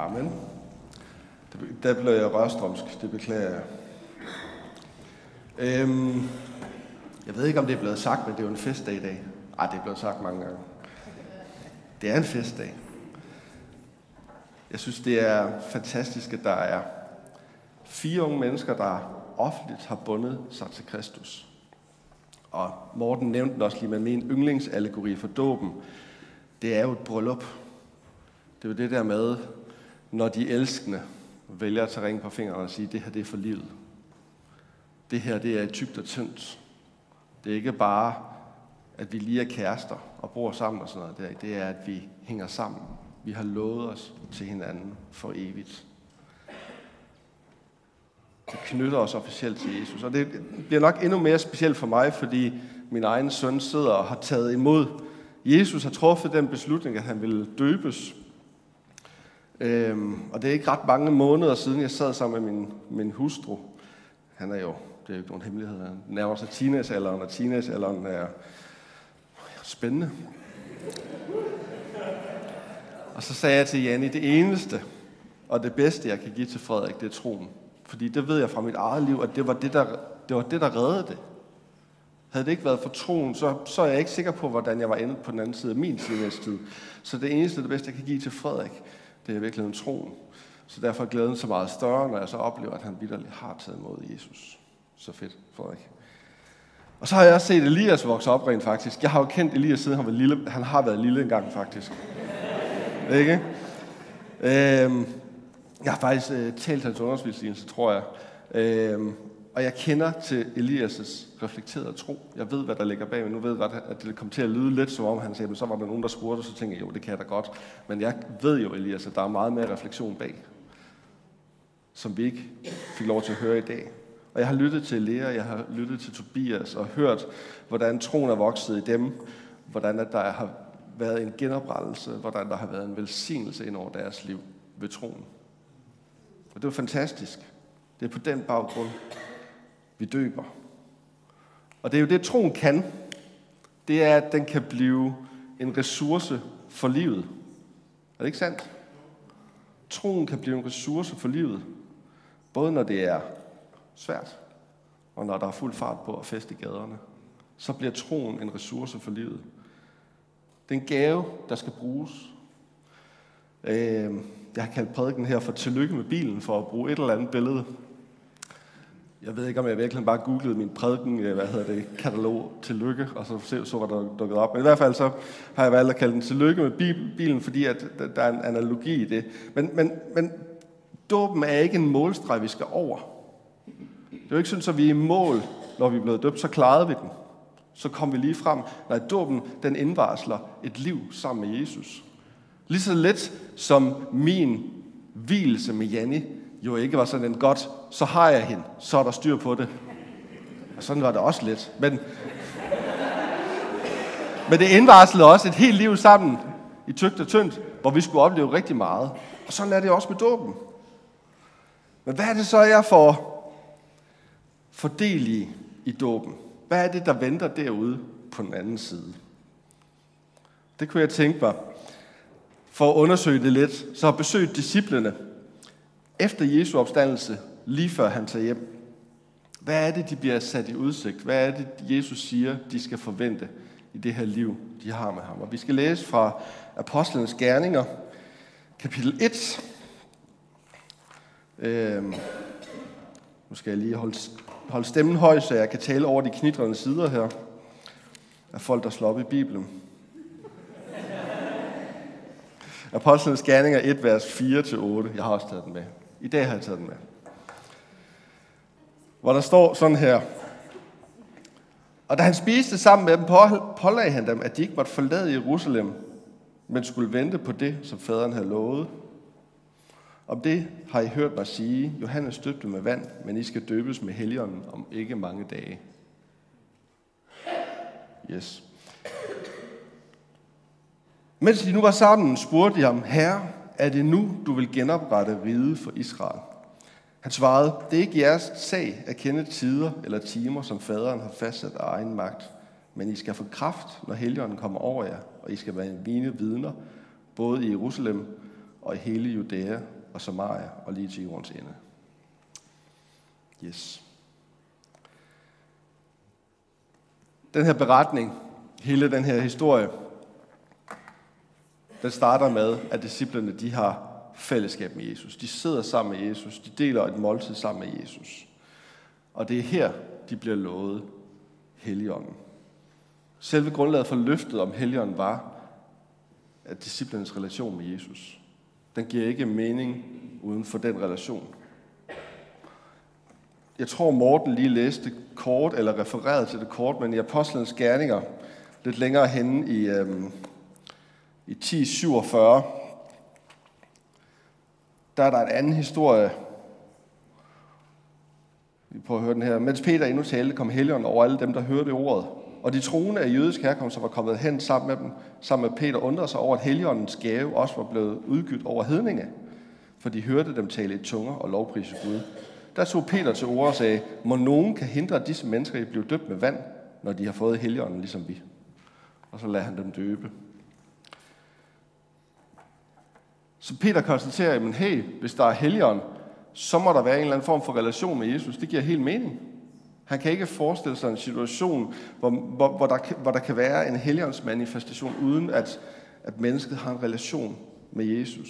Amen. Der blev jeg rørstrømsk, det beklager jeg. Øhm, jeg ved ikke, om det er blevet sagt, men det er jo en festdag i dag. Ej, det er blevet sagt mange gange. Det er en festdag. Jeg synes, det er fantastisk, at der er fire unge mennesker, der offentligt har bundet sig til Kristus. Og Morten nævnte den også lige med min yndlingsallegori for dåben. Det er jo et bryllup. Det er jo det der med, når de elskende vælger at tage ring på fingrene og sige, det her det er for livet. Det her det er tykt og tyndt. Det er ikke bare, at vi lige er kærester og bor sammen og sådan noget. Det er, at vi hænger sammen. Vi har lovet os til hinanden for evigt. Det knytter os officielt til Jesus. Og det bliver nok endnu mere specielt for mig, fordi min egen søn sidder og har taget imod. Jesus har truffet den beslutning, at han ville døbes Øhm, og det er ikke ret mange måneder siden, jeg sad sammen med min, min hustru. Han er jo, det er jo ikke nogen hemmelighed, han nærmer sig teenagealderen, og teenagealderen er spændende. Og så sagde jeg til Janne, det eneste og det bedste, jeg kan give til Frederik, det er troen. Fordi det ved jeg fra mit eget liv, at det var det, der, det, var det, der reddede det. Havde det ikke været for troen, så, så er jeg ikke sikker på, hvordan jeg var endet på den anden side af min teenage-tid. Så det eneste, det bedste, jeg kan give til Frederik, det er virkelig en troen. Så derfor er glæden så meget større, når jeg så oplever, at han vidderligt har taget imod Jesus. Så fedt, Frederik. Og så har jeg også set Elias vokse op rent faktisk. Jeg har jo kendt Elias siden han var lille. Han har været lille engang faktisk. Ikke? Øhm, jeg har faktisk øh, talt hans undervisning, tror jeg. Øhm, og jeg kender til Elias' reflekterede tro. Jeg ved, hvad der ligger bag, men nu ved jeg godt, at det kom til at lyde lidt som om, han sagde, men så var der nogen, der spurgte, og så tænkte jeg, jo, det kan jeg da godt. Men jeg ved jo, Elias, at der er meget mere refleksion bag, som vi ikke fik lov til at høre i dag. Og jeg har lyttet til Lea, jeg har lyttet til Tobias og hørt, hvordan troen er vokset i dem, hvordan at der har været en genoprettelse, hvordan der har været en velsignelse ind over deres liv ved troen. Og det var fantastisk. Det er på den baggrund, vi døber. Og det er jo det, troen kan. Det er, at den kan blive en ressource for livet. Er det ikke sandt? Troen kan blive en ressource for livet. Både når det er svært, og når der er fuld fart på at feste i gaderne. Så bliver troen en ressource for livet. Det er en gave, der skal bruges. Øh, jeg har kaldt prædiken her for tillykke med bilen, for at bruge et eller andet billede jeg ved ikke, om jeg virkelig bare googlede min prædiken, øh, hvad hedder det, katalog til lykke, og så så, så var der dukket op. Men i hvert fald så har jeg valgt at kalde den til lykke med bilen, fordi at der er en analogi i det. Men, men, men dåben er ikke en målstreg, vi skal over. Det er jo ikke sådan, at vi er i mål, når vi er blevet døbt, så klarede vi den. Så kom vi lige frem. Nej, dåben, den indvarsler et liv sammen med Jesus. Lige så let som min hvilelse med Janni jo ikke var sådan en godt, så har jeg hende, så er der styr på det. Og sådan var det også lidt. Men, men det indvarslede også et helt liv sammen i tygt og tyndt, hvor vi skulle opleve rigtig meget. Og sådan er det også med dåben. Men hvad er det så, jeg får fordel i, i dåben? Hvad er det, der venter derude på den anden side? Det kunne jeg tænke mig. For at undersøge det lidt, så besøg besøgt disciplene efter Jesu opstandelse, lige før han tager hjem, hvad er det, de bliver sat i udsigt? Hvad er det, Jesus siger, de skal forvente i det her liv, de har med ham? Og vi skal læse fra Apostlenes Gerninger, kapitel 1. Øhm, nu skal jeg lige holde, holde stemmen høj, så jeg kan tale over de knitrende sider her af folk, der slår op i Bibelen. Apostlenes Gerninger 1, vers 4-8. Jeg har også taget den med. I dag har jeg taget den med. Hvor der står sådan her. Og da han spiste sammen med dem, pålagde han dem, at de ikke måtte forlade Jerusalem, men skulle vente på det, som faderen havde lovet. Om det har I hørt mig sige, Johannes døbte med vand, men I skal døbes med helligånden om ikke mange dage. Yes. Mens de nu var sammen, spurgte de ham, Herre, er det nu, du vil genoprette riget for Israel? Han svarede, det er ikke jeres sag at kende tider eller timer, som faderen har fastsat af egen magt. Men I skal få kraft, når helgenen kommer over jer, og I skal være mine vidner, både i Jerusalem og i hele Judæa og Samaria og lige til jordens ende. Yes. Den her beretning, hele den her historie, den starter med, at disciplerne de har fællesskab med Jesus. De sidder sammen med Jesus. De deler et måltid sammen med Jesus. Og det er her, de bliver lovet Helligånden. Selve grundlaget for løftet om Helligånden var, at disciplernes relation med Jesus. Den giver ikke mening uden for den relation. Jeg tror, Morten lige læste kort, eller refererede til det kort, men i Apostlenes Gerninger, lidt længere henne i, øhm, i 1047, der er der en anden historie. Vi prøver at høre den her. Mens Peter endnu talte, kom Helligånden over alle dem, der hørte ordet. Og de troende af jødisk herkomst, som var kommet hen sammen med dem, sammen med Peter, undrede sig over, at Helligåndens gave også var blevet udgydt over hedninge. For de hørte dem tale i tunger og lovprise Gud. Der tog Peter til ord og sagde, må nogen kan hindre disse mennesker i at blive døbt med vand, når de har fået Helligånden ligesom vi. Og så lader han dem døbe. Så Peter konstaterer, at hey, hvis der er helligånd, så må der være en eller anden form for relation med Jesus. Det giver helt mening. Han kan ikke forestille sig en situation, hvor, hvor, hvor, der, hvor der kan være en helligåndsmanifestation, uden at, at mennesket har en relation med Jesus.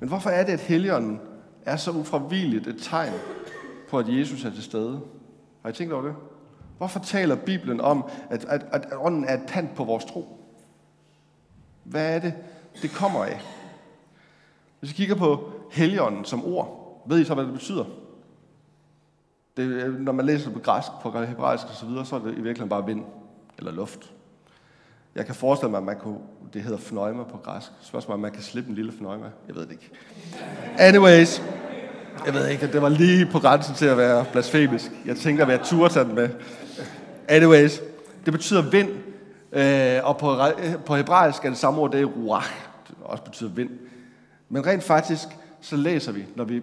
Men hvorfor er det, at helligånden er så ufravilligt et tegn på, at Jesus er til stede? Har I tænkt over det? Hvorfor taler Bibelen om, at, at, at ånden er et pant på vores tro? Hvad er det, det kommer af? Hvis vi kigger på helligånden som ord, ved I så, hvad det betyder? Det, når man læser det på græsk, på hebraisk og så videre, så er det i virkeligheden bare vind eller luft. Jeg kan forestille mig, at man kunne, det hedder fnøjmer på græsk. Spørgsmålet om man kan slippe en lille fnøjmer. Jeg ved det ikke. Anyways, jeg ved ikke, det var lige på grænsen til at være blasfemisk. Jeg tænker, at jeg turde tage den med. Anyways, det betyder vind, øh, og på, på hebraisk er det samme ord, det er ruach, det også betyder vind. Men rent faktisk, så læser vi, når vi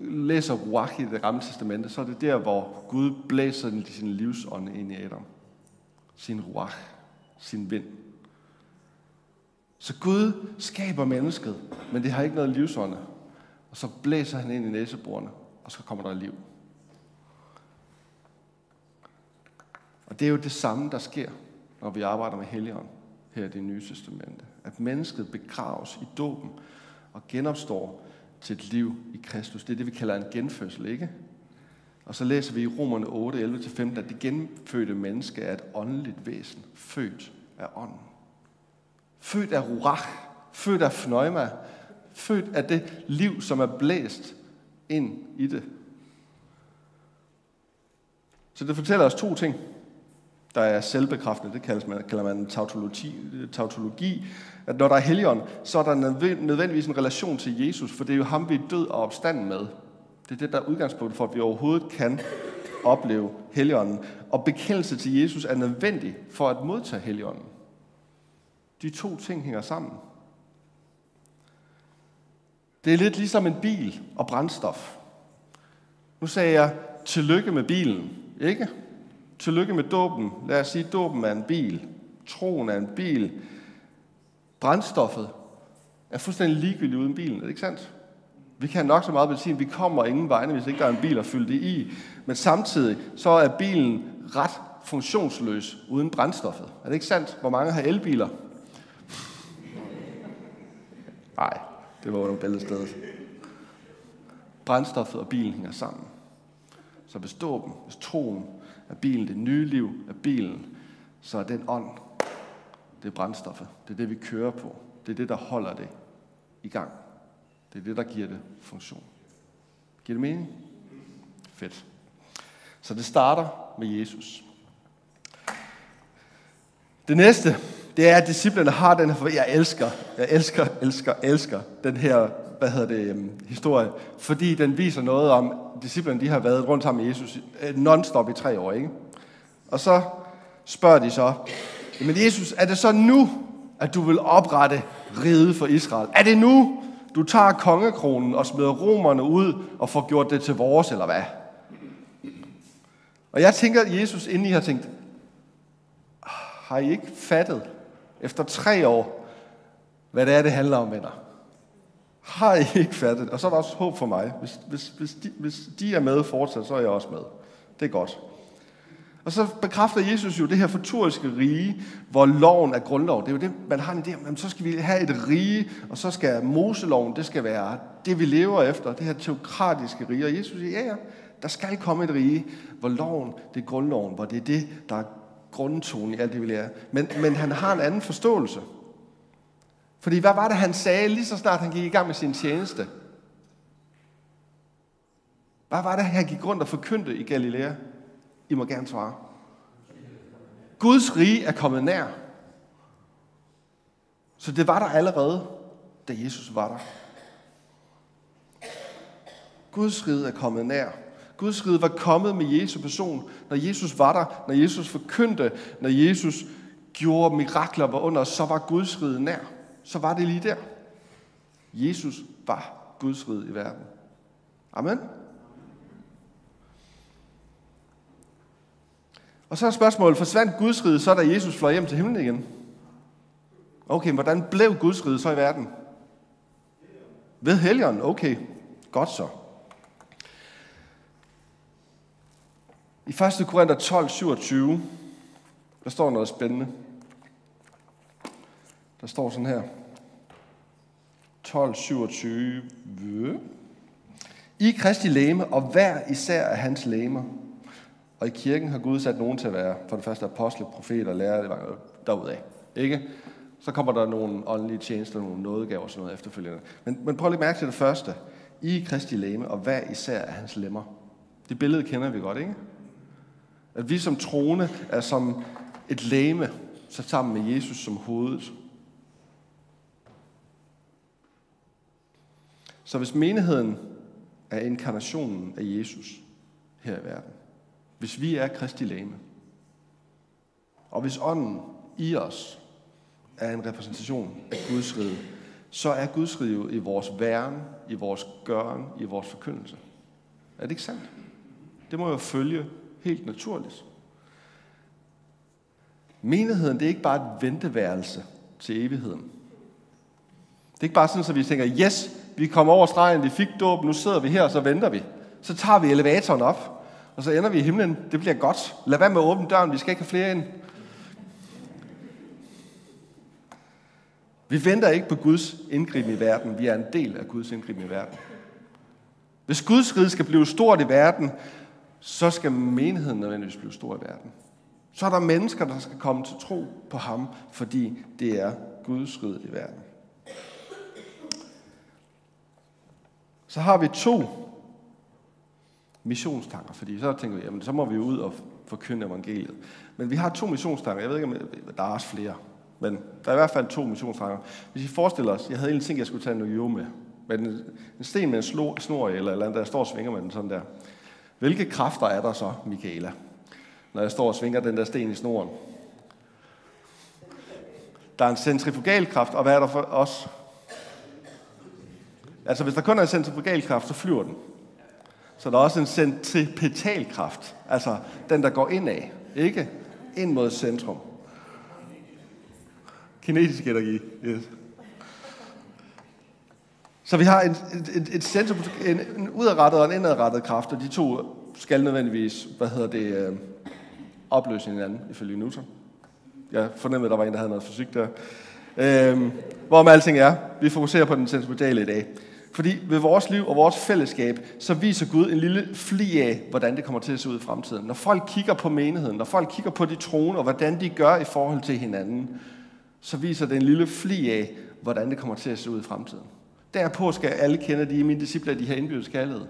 læser Ruach i det gamle testamente, så er det der, hvor Gud blæser sin livsånd ind i Adam. Sin Ruach, sin vind. Så Gud skaber mennesket, men det har ikke noget livsånd. Og så blæser han ind i næseborene, og så kommer der liv. Og det er jo det samme, der sker, når vi arbejder med Helligånd her i det nye testamente. At mennesket begraves i dåben, og genopstår til et liv i Kristus. Det er det, vi kalder en genfødsel, ikke? Og så læser vi i Romerne 8, 11-15, at det genfødte menneske er et åndeligt væsen, født af ånden. Født af ruach, født af fnøjma, født af det liv, som er blæst ind i det. Så det fortæller os to ting der er selvbekræftende, det kaldes man, kalder man tautologi, tautologi, at når der er helligånd, så er der nødvendigvis en relation til Jesus, for det er jo ham, vi er død og opstanden med. Det er det, der er udgangspunktet for, at vi overhovedet kan opleve helligånden. Og bekendelse til Jesus er nødvendig for at modtage helligånden. De to ting hænger sammen. Det er lidt ligesom en bil og brændstof. Nu sagde jeg, tillykke med bilen, ikke? Tillykke med dåben. Lad os sige, dåben er en bil. Troen er en bil. Brændstoffet er fuldstændig ligegyldigt uden bilen. Er det ikke sandt? Vi kan nok så meget benzin, vi kommer ingen vegne, hvis ikke der er en bil at fylde det i. Men samtidig så er bilen ret funktionsløs uden brændstoffet. Er det ikke sandt? Hvor mange har elbiler? Nej, det var nogle billede sted. Brændstoffet og bilen hænger sammen. Så hvis dem, hvis troen er bilen, det nye liv af bilen, så er den ånd, det er brændstoffet. Det er det, vi kører på. Det er det, der holder det i gang. Det er det, der giver det funktion. Giver det mening? Fedt. Så det starter med Jesus. Det næste, det er, at disciplerne har den her, jeg elsker, jeg elsker, elsker, elsker den her, hvad hedder det, um, historie, fordi den viser noget om, disciplerne de har været rundt sammen med Jesus nonstop non-stop i tre år, ikke? Og så spørger de så, men Jesus, er det så nu, at du vil oprette riget for Israel? Er det nu, du tager kongekronen og smider romerne ud og får gjort det til vores, eller hvad? Og jeg tænker, at Jesus inden I har tænkt, ah, har I ikke fattet efter tre år, hvad det er, det handler om, venner? Har I ikke fattet? Og så er der også håb for mig. Hvis, hvis, hvis, de, hvis de er med fortsat, så er jeg også med. Det er godt. Og så bekræfter Jesus jo det her futuriske rige, hvor loven er grundlov. Det er jo det, man har en idé om, så skal vi have et rige, og så skal Moseloven, det skal være det, vi lever efter, det her teokratiske rige. Og Jesus siger, ja, ja, der skal komme et rige, hvor loven, det er grundloven, hvor det er det, der er grundtonen i alt det, vi lærer. Men, men han har en anden forståelse. Fordi hvad var det, han sagde lige så snart han gik i gang med sin tjeneste? Hvad var det, han gik rundt og forkyndte i Galilea? I må gerne svare. Guds rige er kommet nær. Så det var der allerede, da Jesus var der. Guds rige er kommet nær. Guds rige var kommet med Jesu person, når Jesus var der, når Jesus forkyndte, når Jesus gjorde mirakler var under, så var Guds rige nær. Så var det lige der. Jesus var Guds rige i verden. Amen. Og så er spørgsmålet, forsvandt Guds rige så, da Jesus fløj hjem til himlen igen? Okay, hvordan blev Guds rige så i verden? Ved helgen, okay. Godt så. I 1. Korinther 12, 27, der står noget spændende. Der står sådan her. 12, 27. I Kristi læme, og hver især af hans læmer. Og i kirken har Gud sat nogen til at være, for det første apostle, profeter, lærere, derudaf. Ikke? Så kommer der nogle åndelige tjenester, nogle nådegaver og sådan noget efterfølgende. Men, men prøv lige mærke til det første. I Kristi læme, og hvad især er hans lemmer. Det billede kender vi godt, ikke? At vi som troende er som et læme, sat sammen med Jesus som hovedet. Så hvis menigheden er inkarnationen af Jesus her i verden, hvis vi er Kristi læme, og hvis ånden i os er en repræsentation af Guds rige, så er Guds rige i vores væren, i vores gøren, i vores forkyndelse. Er det ikke sandt? Det må jo følge helt naturligt. Menigheden, det er ikke bare et venteværelse til evigheden. Det er ikke bare sådan, at vi tænker, yes, vi kommer over stregen, vi fik dåb, nu sidder vi her, og så venter vi. Så tager vi elevatoren op, og så ender vi i himlen. Det bliver godt. Lad være med at åbne døren, vi skal ikke have flere ind. Vi venter ikke på Guds indgriben i verden. Vi er en del af Guds indgriben i verden. Hvis Guds rige skal blive stort i verden, så skal menigheden nødvendigvis blive stor i verden. Så er der mennesker, der skal komme til tro på ham, fordi det er Guds rige i verden. Så har vi to missionstanker, fordi så tænker vi, jamen så må vi ud og forkynde evangeliet. Men vi har to missionstanker. Jeg ved ikke, om øh, der er også flere. Men der er i hvert fald to missionstanker. Hvis I forestiller os, jeg havde egentlig tænkt, at jeg skulle tage en jo med. Men en, en sten med en slå, snor eller, eller andet, der står og svinger med den sådan der. Hvilke kræfter er der så, Michaela, når jeg står og svinger den der sten i snoren? Der er en centrifugalkraft, og hvad er der for os? Altså, hvis der kun er en centrifugalkraft, så flyver den. Så der er også en centripetalkraft, altså den, der går indad, ikke? Ind mod centrum. Kinetisk energi, yes. Så vi har en, et, et centrum, en, en udadrettet og en indadrettet kraft, og de to skal nødvendigvis, hvad hedder det, øh, opløse hinanden, ifølge Newton. Jeg fornemmede, at der var en, der havde noget fysik der. Øh, hvorom alting er, vi fokuserer på den centripetale i dag. Fordi ved vores liv og vores fællesskab, så viser Gud en lille fli af, hvordan det kommer til at se ud i fremtiden. Når folk kigger på menigheden, når folk kigger på de troende, og hvordan de gør i forhold til hinanden, så viser det en lille fli af, hvordan det kommer til at se ud i fremtiden. Derpå skal alle kende, de er mine discipler, de har indbydet kaldet.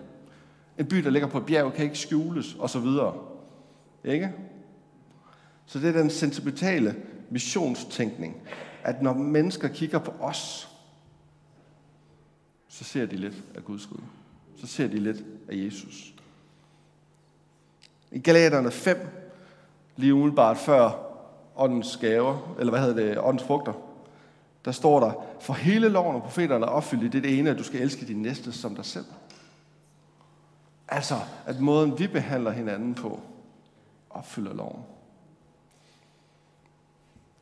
En by, der ligger på et bjerg, kan ikke skjules, og så videre. Ikke? Så det er den sentimentale missionstænkning, at når mennesker kigger på os, så ser de lidt af Guds rige. Så ser de lidt af Jesus. I Galaterne 5, lige umiddelbart før åndens gaver, eller hvad hedder det, åndens frugter, der står der, for hele loven og profeterne er opfyldt i det ene, at du skal elske din næste som dig selv. Altså, at måden vi behandler hinanden på, opfylder loven.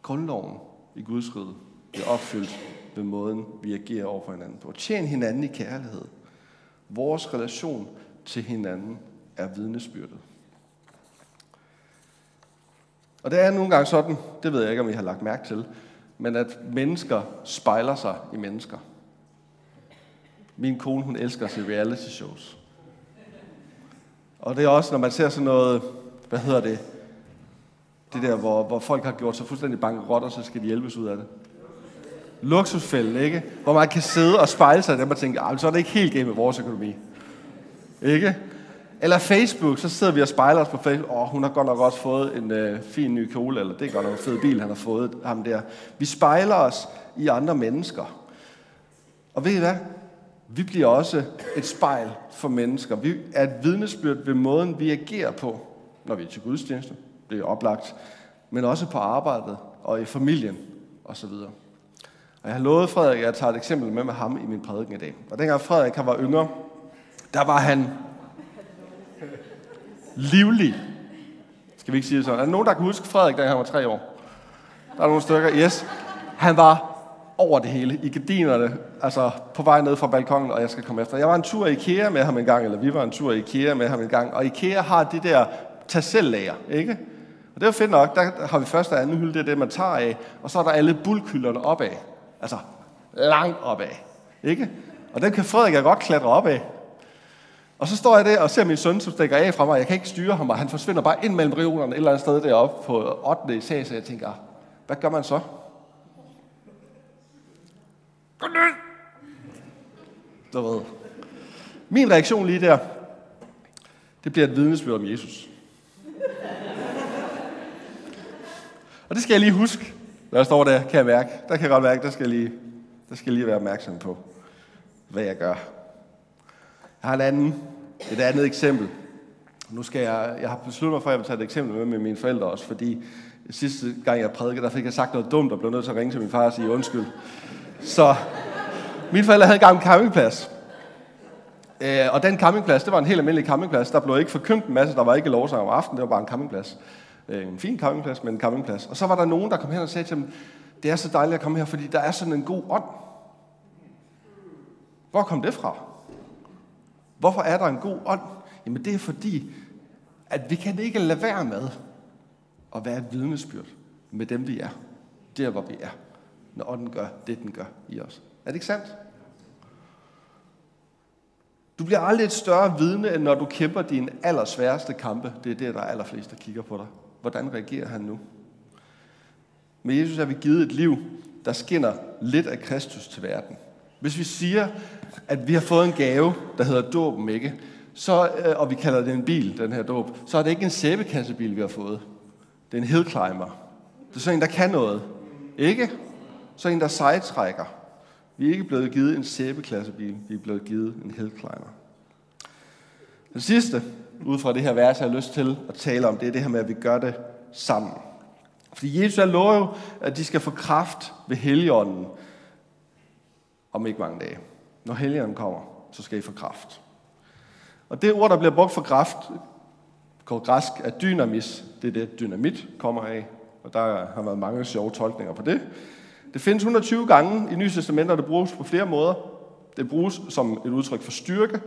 Grundloven i Guds rige bliver opfyldt ved måden, vi agerer over for hinanden på. Tjen hinanden i kærlighed. Vores relation til hinanden er vidnesbyrdet. Og det er nogle gange sådan, det ved jeg ikke, om I har lagt mærke til, men at mennesker spejler sig i mennesker. Min kone, hun elsker at se reality shows. Og det er også, når man ser sådan noget, hvad hedder det, det der, hvor, hvor folk har gjort sig fuldstændig bankerot, og så skal de hjælpes ud af det. Luksusfælden, ikke? Hvor man kan sidde og spejle sig i dem og tænke, ah, så er det ikke helt galt med vores økonomi. Ikke? Eller Facebook, så sidder vi og spejler os på Facebook. Åh, oh, hun har godt nok også fået en øh, fin ny kjole, eller det er godt nok en fed bil, han har fået ham der. Vi spejler os i andre mennesker. Og ved I hvad? Vi bliver også et spejl for mennesker. Vi er et vidnesbyrd ved måden, vi agerer på, når vi er til gudstjeneste. Det er oplagt. Men også på arbejdet og i familien osv. Og jeg har lovet Frederik, at jeg tager et eksempel med med ham i min prædiken i dag. Og dengang Frederik han var yngre, der var han livlig. Skal vi ikke sige det sådan? Er der nogen, der kan huske Frederik, da han var tre år? Der er nogle stykker. Yes. Han var over det hele, i gardinerne, altså på vej ned fra balkongen, og jeg skal komme efter. Jeg var en tur i IKEA med ham en gang, eller vi var en tur i IKEA med ham en gang, og IKEA har det der tag selv lager, ikke? Og det er fedt nok, der har vi første og anden hylde, det er det, man tager af, og så er der alle bulkhylderne opad. Altså, langt opad, ikke? Og den kan Frederik godt klatre opad. Og så står jeg der og ser min søn, som stikker af fra mig. Jeg kan ikke styre ham, og han forsvinder bare ind mellem reolerne et eller andet sted deroppe på 8. etage. Så jeg tænker, hvad gør man så? Du ved. Min reaktion lige der, det bliver et vidnesbyrd om Jesus. Og det skal jeg lige huske, når jeg står der, kan jeg mærke. Der kan jeg godt mærke, der skal jeg lige, der skal jeg lige være opmærksom på, hvad jeg gør. Jeg har et andet, et andet eksempel. Nu skal jeg, jeg har besluttet mig for, at jeg vil tage et eksempel med med mine forældre også, fordi sidste gang jeg prædikede, der fik jeg sagt noget dumt og blev nødt til at ringe til min far og sige undskyld. Så mine forældre havde engang en campingplads. Øh, og den campingplads, det var en helt almindelig campingplads. Der blev ikke forkyndt en masse, der var ikke lovsang om aftenen, det var bare en campingplads. Øh, en fin campingplads, men en campingplads. Og så var der nogen, der kom hen og sagde til dem, det er så dejligt at komme her, fordi der er sådan en god ånd. Hvor kom det fra? Hvorfor er der en god ånd? Jamen det er fordi, at vi kan ikke lade være med at være et vidnesbyrd med dem, vi er. Der, hvor vi er. Når ånden gør det, den gør i os. Er det ikke sandt? Du bliver aldrig et større vidne, end når du kæmper dine allersværeste kampe. Det er det, der er allerflest, der kigger på dig. Hvordan reagerer han nu? Med Jesus er vi givet et liv, der skinner lidt af Kristus til verden. Hvis vi siger, at vi har fået en gave, der hedder dåben, ikke? Så, øh, og vi kalder det en bil, den her dåb, så er det ikke en sæbekassebil, vi har fået. Det er en hillclimber. Det er sådan en, der kan noget. Ikke? Så en, der sejtrækker. Vi er ikke blevet givet en sæbeklassebil, vi er blevet givet en hillclimber. Det sidste, ud fra det her vers, jeg har lyst til at tale om, det er det her med, at vi gør det sammen. Fordi Jesus lover jo, at de skal få kraft ved Helligånden om ikke mange dage. Når Helligånden kommer, så skal I få kraft. Og det ord, der bliver brugt for kraft, på græsk er dynamis. Det er det, dynamit kommer af. Og der har været mange sjove tolkninger på det. Det findes 120 gange i Nye Testament, og det bruges på flere måder. Det bruges som et udtryk for styrke.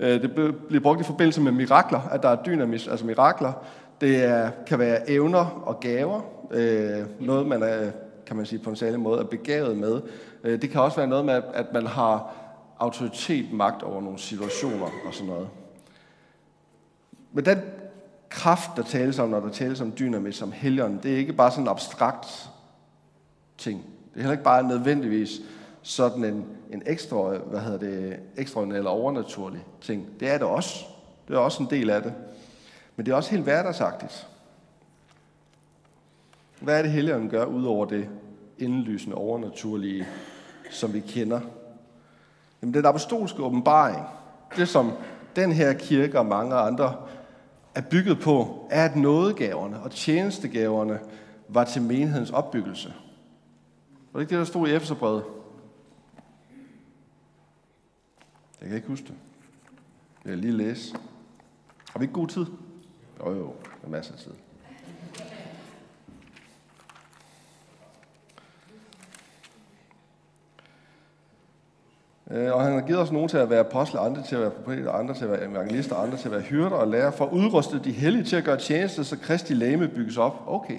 Øh, det bliver brugt i forbindelse med mirakler, at der er dynamis, altså mirakler. Det er, kan være evner og gaver. Øh, noget, man er, kan man sige på en særlig måde, er begavet med. Øh, det kan også være noget med, at man har autoritet, magt over nogle situationer og sådan noget. Men den kraft, der tales om, når der tales om dynamis, som helgen, det er ikke bare sådan en abstrakt ting. Det er heller ikke bare nødvendigvis sådan en, en ekstra, hvad hedder det, ekstra eller overnaturlig ting. Det er det også. Det er også en del af det. Men det er også helt hverdagsagtigt. Hvad er det, Helligånden gør, ud over det indlysende overnaturlige, som vi kender? Jamen, den apostolske åbenbaring, det som den her kirke og mange andre er bygget på, er, at nådegaverne og tjenestegaverne var til menighedens opbyggelse. Var det ikke det, der stod i Efeserbrevet? Jeg kan ikke huske det. Jeg vil lige læse. Har vi ikke god tid? Jo, jo, der er masser af tid. Øh, og han har givet os nogen til at være apostle, andre til at være profeter, andre til at være evangelister, andre til at være hyrder og lærer, for at udruste de hellige til at gøre tjeneste, så Kristi læme bygges op. Okay.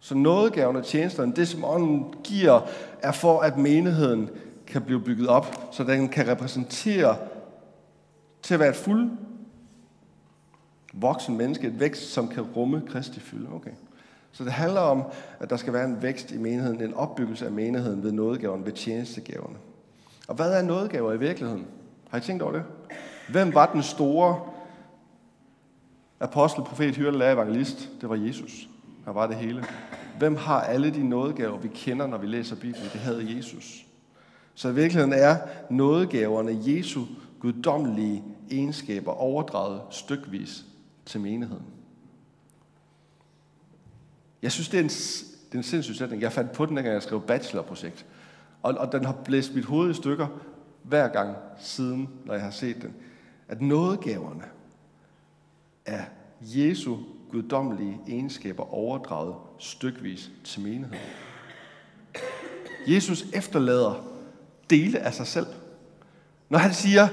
Så nådegaverne og tjenesterne, det som ånden giver, er for, at menigheden kan blive bygget op, så den kan repræsentere til at være et fuld voksen menneske, et vækst, som kan rumme Kristi fylde. Okay. Så det handler om, at der skal være en vækst i menigheden, en opbyggelse af menigheden ved nådegaven, ved tjenestegaverne. Og hvad er nådegaver i virkeligheden? Har I tænkt over det? Hvem var den store apostel, profet, hyrde, lærer, evangelist? Det var Jesus. Han var det hele. Hvem har alle de nådegaver, vi kender, når vi læser Bibelen? Det havde Jesus. Så i virkeligheden er nådegaverne Jesu guddommelige egenskaber overdraget stykvis til menigheden. Jeg synes, det er en, det er en sindssyg sætning. Jeg fandt på den, dengang jeg skrev bachelorprojekt. Og, og den har blæst mit hoved i stykker hver gang siden, når jeg har set den. At nådegaverne er Jesu guddommelige egenskaber overdraget stykvis til menigheden. Jesus efterlader dele af sig selv. Når han siger,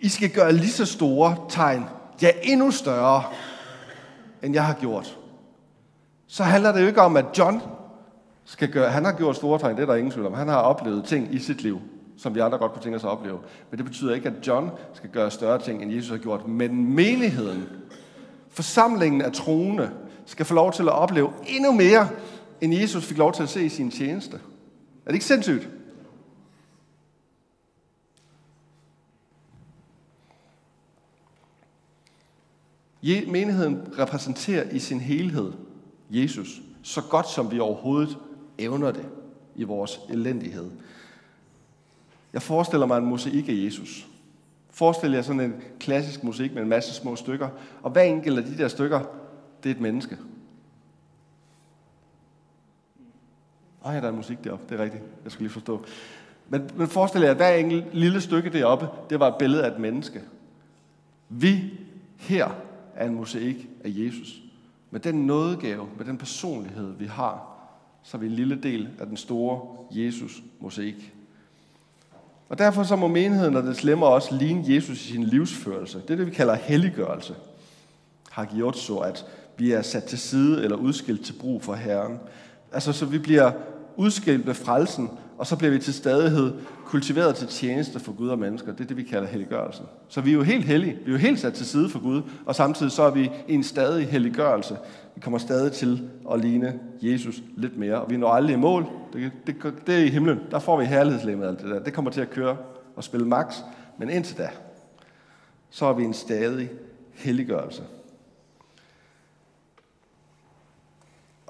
I skal gøre lige så store tegn, ja endnu større, end jeg har gjort, så handler det jo ikke om, at John skal gøre, han har gjort store tegn, det er der ingen tvivl om. Han har oplevet ting i sit liv, som vi andre godt kunne tænke os at opleve. Men det betyder ikke, at John skal gøre større ting, end Jesus har gjort. Men menigheden, forsamlingen af troende, skal få lov til at opleve endnu mere, end Jesus fik lov til at se i sin tjeneste. Er det ikke sindssygt? Menigheden repræsenterer i sin helhed Jesus, så godt som vi overhovedet evner det i vores elendighed. Jeg forestiller mig en mosaik af Jesus. Forestil jer sådan en klassisk musik med en masse små stykker, og hver enkelt af de der stykker, det er et menneske. Ej, der er musik deroppe, det er rigtigt. Jeg skal lige forstå. Men, men forestil jer, at hver enkelt lille stykke deroppe, det var et billede af et menneske. Vi her er en mosaik af Jesus. Med den nådegave, med den personlighed, vi har, så er vi en lille del af den store Jesus-mosaik. Og derfor så må menigheden og det lemmer også ligne Jesus i sin livsførelse. Det er det, vi kalder helliggørelse. Hagiotso, at vi er sat til side eller udskilt til brug for Herren. Altså, så vi bliver udskilt ved frelsen, og så bliver vi til stadighed kultiveret til tjeneste for Gud og mennesker. Det er det, vi kalder helliggørelsen. Så vi er jo helt hellige. Vi er jo helt sat til side for Gud, og samtidig så er vi i en stadig helliggørelse. Vi kommer stadig til at ligne Jesus lidt mere, og vi når aldrig i mål. Det, det, det er i himlen. Der får vi herlighedslemmet alt det der. Det kommer til at køre og spille max. Men indtil da, så er vi en stadig helliggørelse.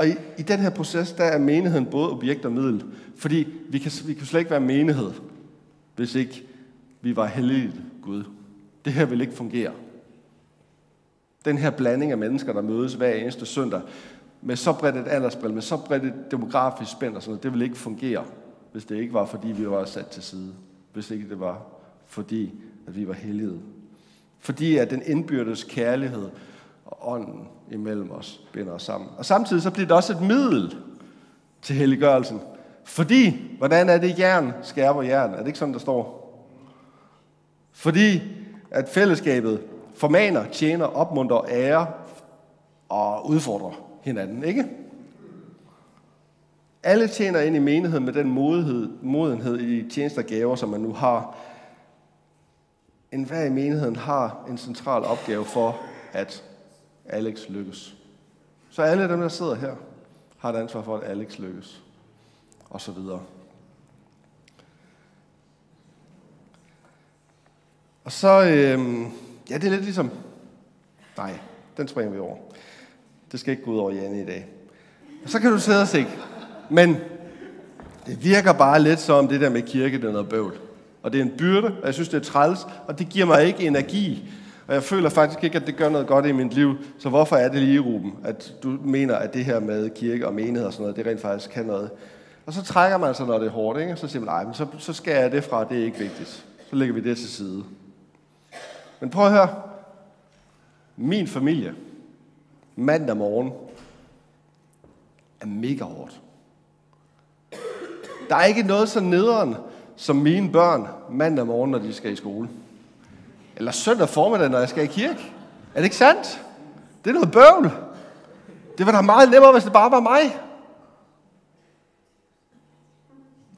Og i, i den her proces, der er menigheden både objekt og middel. Fordi vi kan, vi kan slet ikke være menighed, hvis ikke vi var hellige Gud. Det her vil ikke fungere. Den her blanding af mennesker, der mødes hver eneste søndag, med så bredt et aldersspil, med så bredt et demografisk spænd og sådan noget, det vil ikke fungere, hvis det ikke var, fordi vi var sat til side. Hvis ikke det var, fordi at vi var hellige. Fordi at den indbyrdes kærlighed og ånden imellem os binder os sammen. Og samtidig så bliver det også et middel til helliggørelsen. Fordi, hvordan er det jern skærper jern? Er det ikke sådan, der står? Fordi, at fællesskabet formaner, tjener, opmuntrer, ærer og udfordrer hinanden, ikke? Alle tjener ind i menigheden med den modighed, modenhed i tjenester gaver, som man nu har. En hver i menigheden har en central opgave for, at Alex lykkes. Så alle dem, der sidder her, har et ansvar for, at Alex lykkes. Og så videre. Og så, øh, ja, det er lidt ligesom, nej, den springer vi over. Det skal ikke gå ud over Janne i dag. Og så kan du sidde og se, men det virker bare lidt som det der med kirke, det er noget bøvl. Og det er en byrde, og jeg synes, det er træls, og det giver mig ikke energi. Og jeg føler faktisk ikke, at det gør noget godt i mit liv. Så hvorfor er det lige, Ruben, at du mener, at det her med kirke og menighed og sådan noget, det rent faktisk kan noget? Og så trækker man sig, når det er hårdt, ikke? Og så siger man, nej, men så, så skal jeg det fra, det er ikke vigtigt. Så lægger vi det til side. Men prøv at høre. Min familie, mandag morgen, er mega hårdt. Der er ikke noget så nederen, som mine børn mandag morgen, når de skal i skole. Eller søndag formiddag, når jeg skal i kirke. Er det ikke sandt? Det er noget bøvl. Det var da meget nemmere, hvis det bare var mig.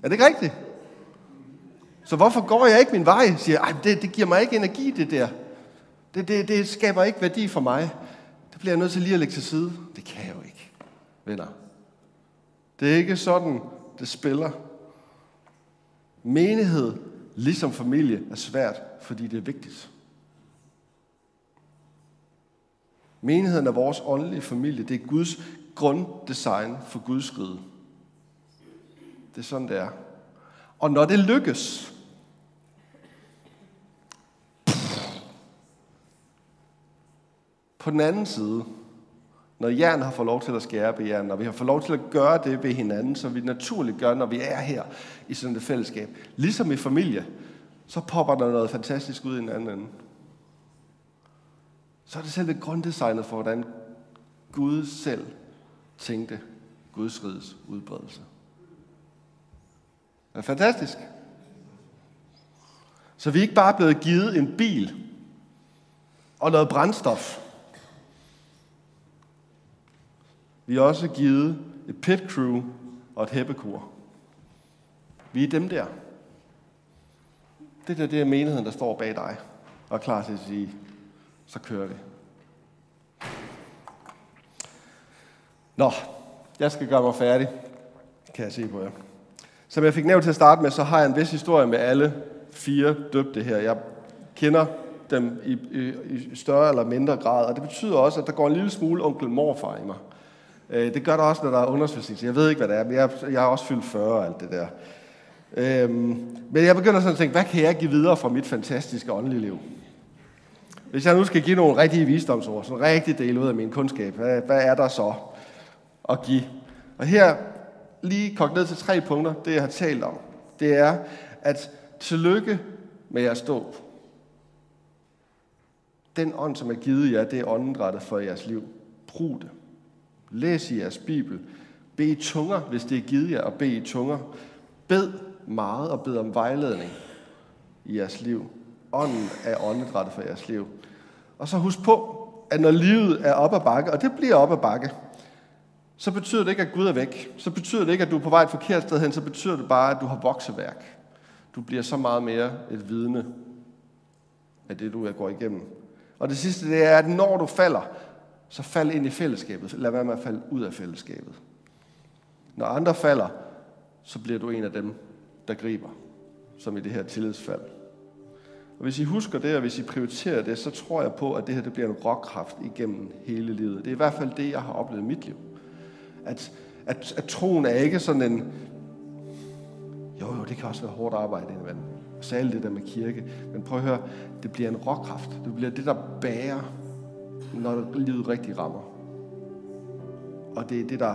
Er det ikke rigtigt? Så hvorfor går jeg ikke min vej? Siger, jeg, det, det giver mig ikke energi, det der. Det, det, det skaber ikke værdi for mig. Det bliver jeg nødt til lige at lægge til side. Det kan jeg jo ikke, venner. Det er ikke sådan, det spiller. Menighed, ligesom familie, er svært, fordi det er vigtigt. Menigheden er vores åndelige familie. Det er Guds grunddesign for Guds rige. Det er sådan, det er. Og når det lykkes, på den anden side, når jern har fået lov til at skære jern, når vi har fået lov til at gøre det ved hinanden, som vi naturligt gør, når vi er her i sådan et fællesskab, ligesom i familie, så popper der noget fantastisk ud i en anden ende. Så er det selve grunddesignet for, hvordan Gud selv tænkte Guds riges udbredelse. Det er fantastisk. Så vi er ikke bare blevet givet en bil og noget brændstof. Vi er også givet et pit crew og et hæppekur. Vi er dem der. Det der, det er menigheden, der står bag dig og er klar til at sige, så kører vi. Nå, jeg skal gøre mig færdig, kan jeg se på jer. Som jeg fik nævnt til at starte med, så har jeg en vis historie med alle fire døbte her. Jeg kender dem i, i, i større eller mindre grad, og det betyder også, at der går en lille smule onkel morfar i mig. Øh, det gør der også, når der er undersøgelse. Jeg ved ikke, hvad det er, men jeg, jeg har også fyldt 40 og alt det der. Øhm, men jeg begynder sådan at tænke, hvad kan jeg give videre fra mit fantastiske åndelige liv? Hvis jeg nu skal give nogle rigtige visdomsord, sådan rigtig del ud af min kundskab, hvad, hvad er der så at give? Og her lige kogt ned til tre punkter, det jeg har talt om. Det er, at tillykke med jeres dåb. Den ånd, som er givet jer, det er åndedrættet for jeres liv. Brug det. Læs i jeres Bibel. Bed i tunger, hvis det er givet jer at bede i tunger. Bed meget og bed om vejledning i jeres liv. Ånden er åndedrættet for jeres liv. Og så husk på, at når livet er op ad bakke, og det bliver op ad bakke, så betyder det ikke, at Gud er væk. Så betyder det ikke, at du er på vej et forkert sted hen. Så betyder det bare, at du har vokseværk. Du bliver så meget mere et vidne af det, du går igennem. Og det sidste, det er, at når du falder, så fald ind i fællesskabet. Lad være med at falde ud af fællesskabet. Når andre falder, så bliver du en af dem, der griber, som i det her tillidsfald. Og hvis I husker det, og hvis I prioriterer det, så tror jeg på, at det her det bliver en råkraft igennem hele livet. Det er i hvert fald det, jeg har oplevet i mit liv. At, at, at troen er ikke sådan en... Jo, jo, det kan også være hårdt arbejde indimellem. Særligt det der med kirke. Men prøv at høre, det bliver en råkraft. Det bliver det, der bærer, når livet rigtig rammer. Og det er det, der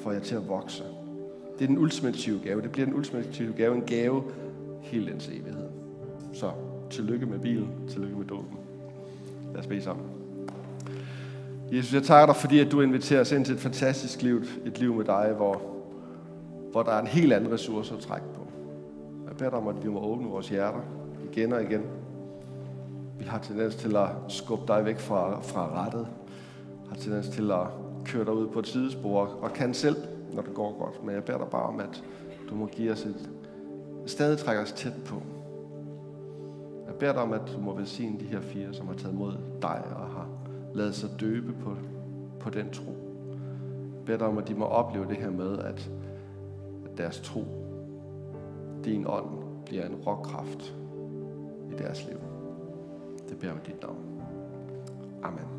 får jer til at vokse. Det er den ultimative gave. Det bliver den ultimative gave. En gave helt indtil evighed. Så tillykke med bilen. Tillykke med dåben. Lad os bede sammen. Jesus, jeg takker dig, fordi at du inviterer os ind til et fantastisk liv, et liv med dig, hvor, hvor der er en helt anden ressource at trække på. Jeg beder dig om, at vi må åbne vores hjerter igen og igen. Vi har tendens til at skubbe dig væk fra, fra rettet. Har tendens til at køre dig ud på et sidespor og kan selv, når det går godt. Men jeg beder dig bare om, at du må give os et, stadig trække os tæt på. Jeg beder dig om, at du må velsigne de her fire, som har taget mod dig og har lavet sig døbe på, på den tro. Jeg beder dig om, at de må opleve det her med, at, at deres tro, din ånd, bliver en råkraft i deres liv. Det beder jeg med dit navn. Amen.